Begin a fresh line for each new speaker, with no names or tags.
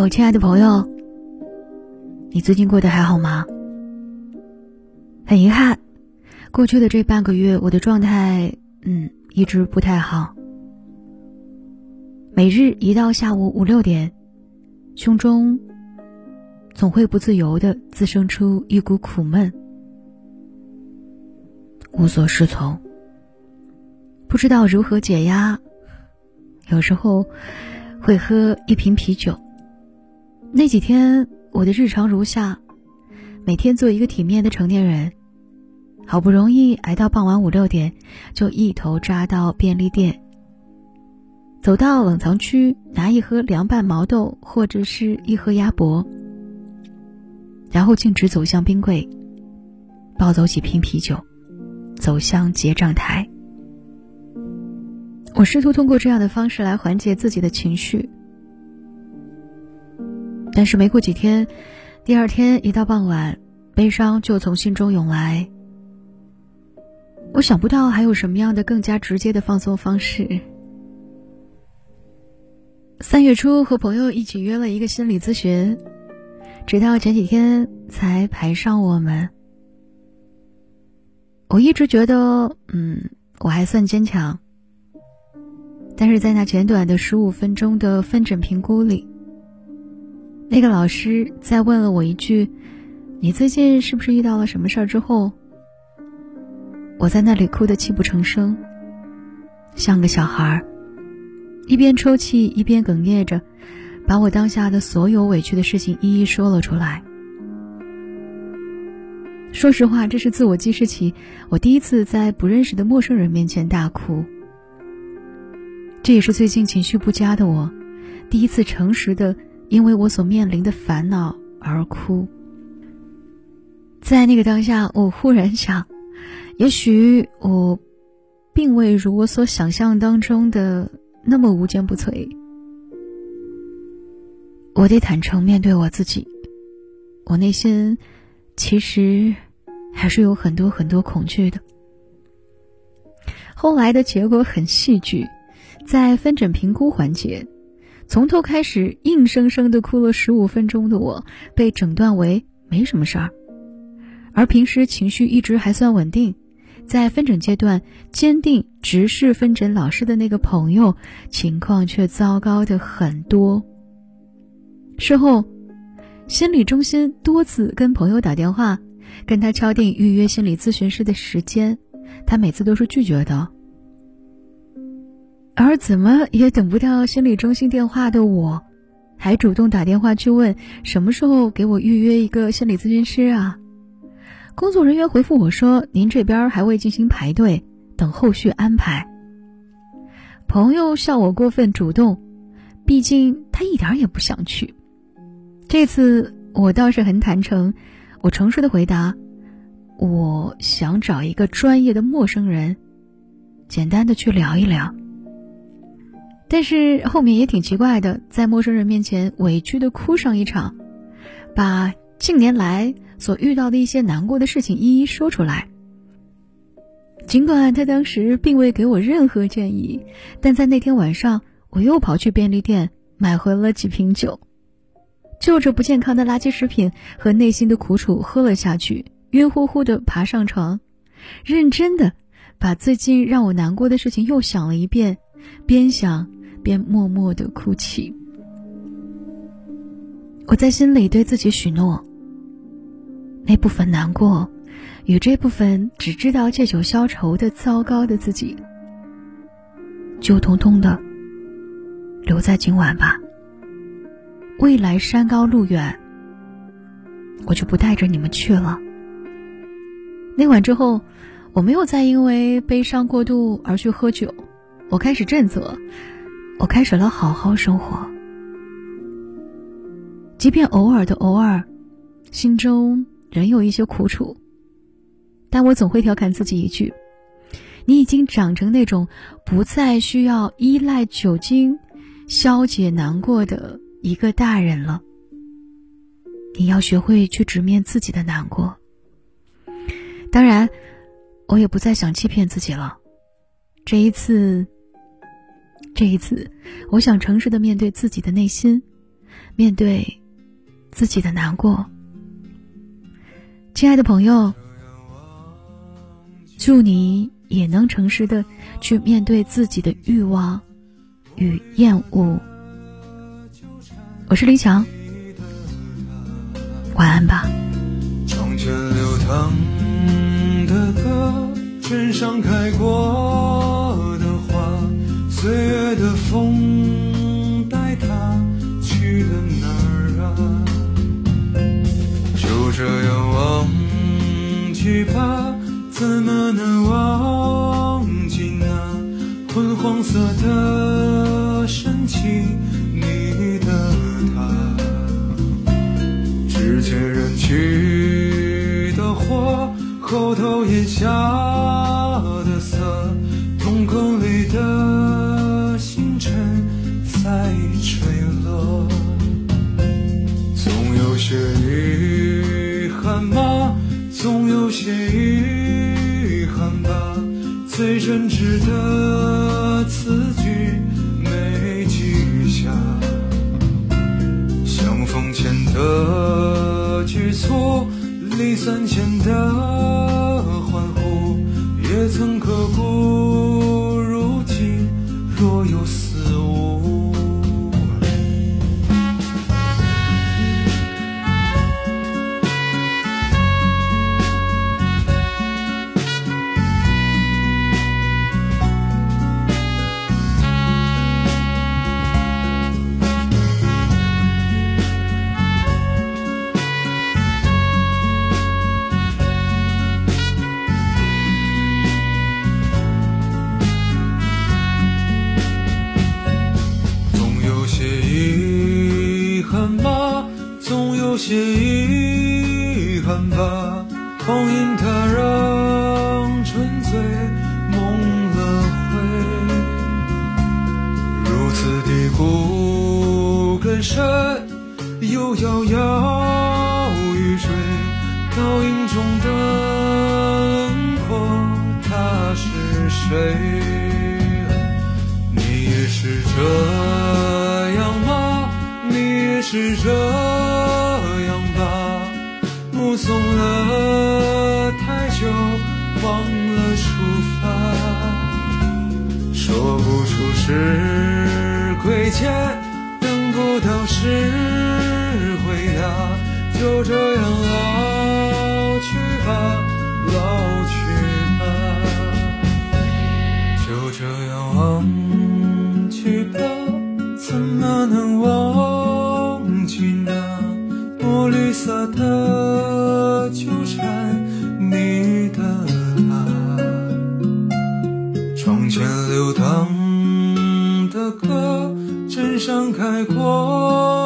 我亲爱的朋友，你最近过得还好吗？很遗憾，过去的这半个月，我的状态，嗯，一直不太好。每日一到下午五六点，胸中总会不自由的滋生出一股苦闷，无所适从，不知道如何解压。有时候会喝一瓶啤酒。那几天我的日常如下：每天做一个体面的成年人，好不容易挨到傍晚五六点，就一头扎到便利店，走到冷藏区拿一盒凉拌毛豆或者是一盒鸭脖，然后径直走向冰柜，抱走几瓶啤酒，走向结账台。我试图通过这样的方式来缓解自己的情绪。但是没过几天，第二天一到傍晚，悲伤就从心中涌来。我想不到还有什么样的更加直接的放松方式。三月初和朋友一起约了一个心理咨询，直到前几天才排上我们。我一直觉得，嗯，我还算坚强。但是在那简短的十五分钟的分诊评估里。那个老师在问了我一句：“你最近是不是遇到了什么事儿？”之后，我在那里哭得泣不成声，像个小孩儿，一边抽泣一边哽咽着，把我当下的所有委屈的事情一一说了出来。说实话，这是自我记事起我第一次在不认识的陌生人面前大哭，这也是最近情绪不佳的我第一次诚实的。因为我所面临的烦恼而哭，在那个当下，我忽然想，也许我并未如我所想象当中的那么无坚不摧。我得坦诚面对我自己，我内心其实还是有很多很多恐惧的。后来的结果很戏剧，在分诊评估环节。从头开始，硬生生的哭了十五分钟的我，被诊断为没什么事儿，而平时情绪一直还算稳定，在分诊阶段坚定直视分诊老师的那个朋友，情况却糟糕的很多。事后，心理中心多次跟朋友打电话，跟他敲定预约心理咨询师的时间，他每次都是拒绝的。而怎么也等不到心理中心电话的我，还主动打电话去问什么时候给我预约一个心理咨询师啊？工作人员回复我说：“您这边还未进行排队，等后续安排。”朋友笑我过分主动，毕竟他一点也不想去。这次我倒是很坦诚，我诚实的回答：“我想找一个专业的陌生人，简单的去聊一聊。”但是后面也挺奇怪的，在陌生人面前委屈的哭上一场，把近年来所遇到的一些难过的事情一一说出来。尽管他当时并未给我任何建议，但在那天晚上，我又跑去便利店买回了几瓶酒，就着不健康的垃圾食品和内心的苦楚喝了下去，晕乎乎的爬上床，认真的把最近让我难过的事情又想了一遍，边想。便默默的哭泣。我在心里对自己许诺：那部分难过，与这部分只知道借酒消愁的糟糕的自己，就通通的留在今晚吧。未来山高路远，我就不带着你们去了。那晚之后，我没有再因为悲伤过度而去喝酒，我开始振作。我开始了好好生活，即便偶尔的偶尔，心中仍有一些苦楚，但我总会调侃自己一句：“你已经长成那种不再需要依赖酒精消解难过的一个大人了。你要学会去直面自己的难过。当然，我也不再想欺骗自己了。这一次。”这一次，我想诚实的面对自己的内心，面对自己的难过。亲爱的朋友，祝你也能诚实的去面对自己的欲望与厌恶。我是李强，晚安吧。
窗前流淌的歌，枕上开过，风带它去了哪儿啊？就这样忘记吧，怎么能忘记那昏黄色的深情？去的他，之前燃起的火，后头咽下的涩，瞳孔里的在坠落。总有些遗憾吧，总有些遗憾吧，最真挚的词句没记下，相逢前的。局促，离散前的欢呼，也曾刻骨。些遗憾吧，光阴它让纯粹蒙了灰。如此的骨根深，又摇摇欲坠，倒影中的轮廓，他是谁？你也是这样吗？你也是这。是亏欠，等不到是回答，就这样老去吧，老去吧，就这样忘记吧，怎么能忘记那墨绿色的？分开过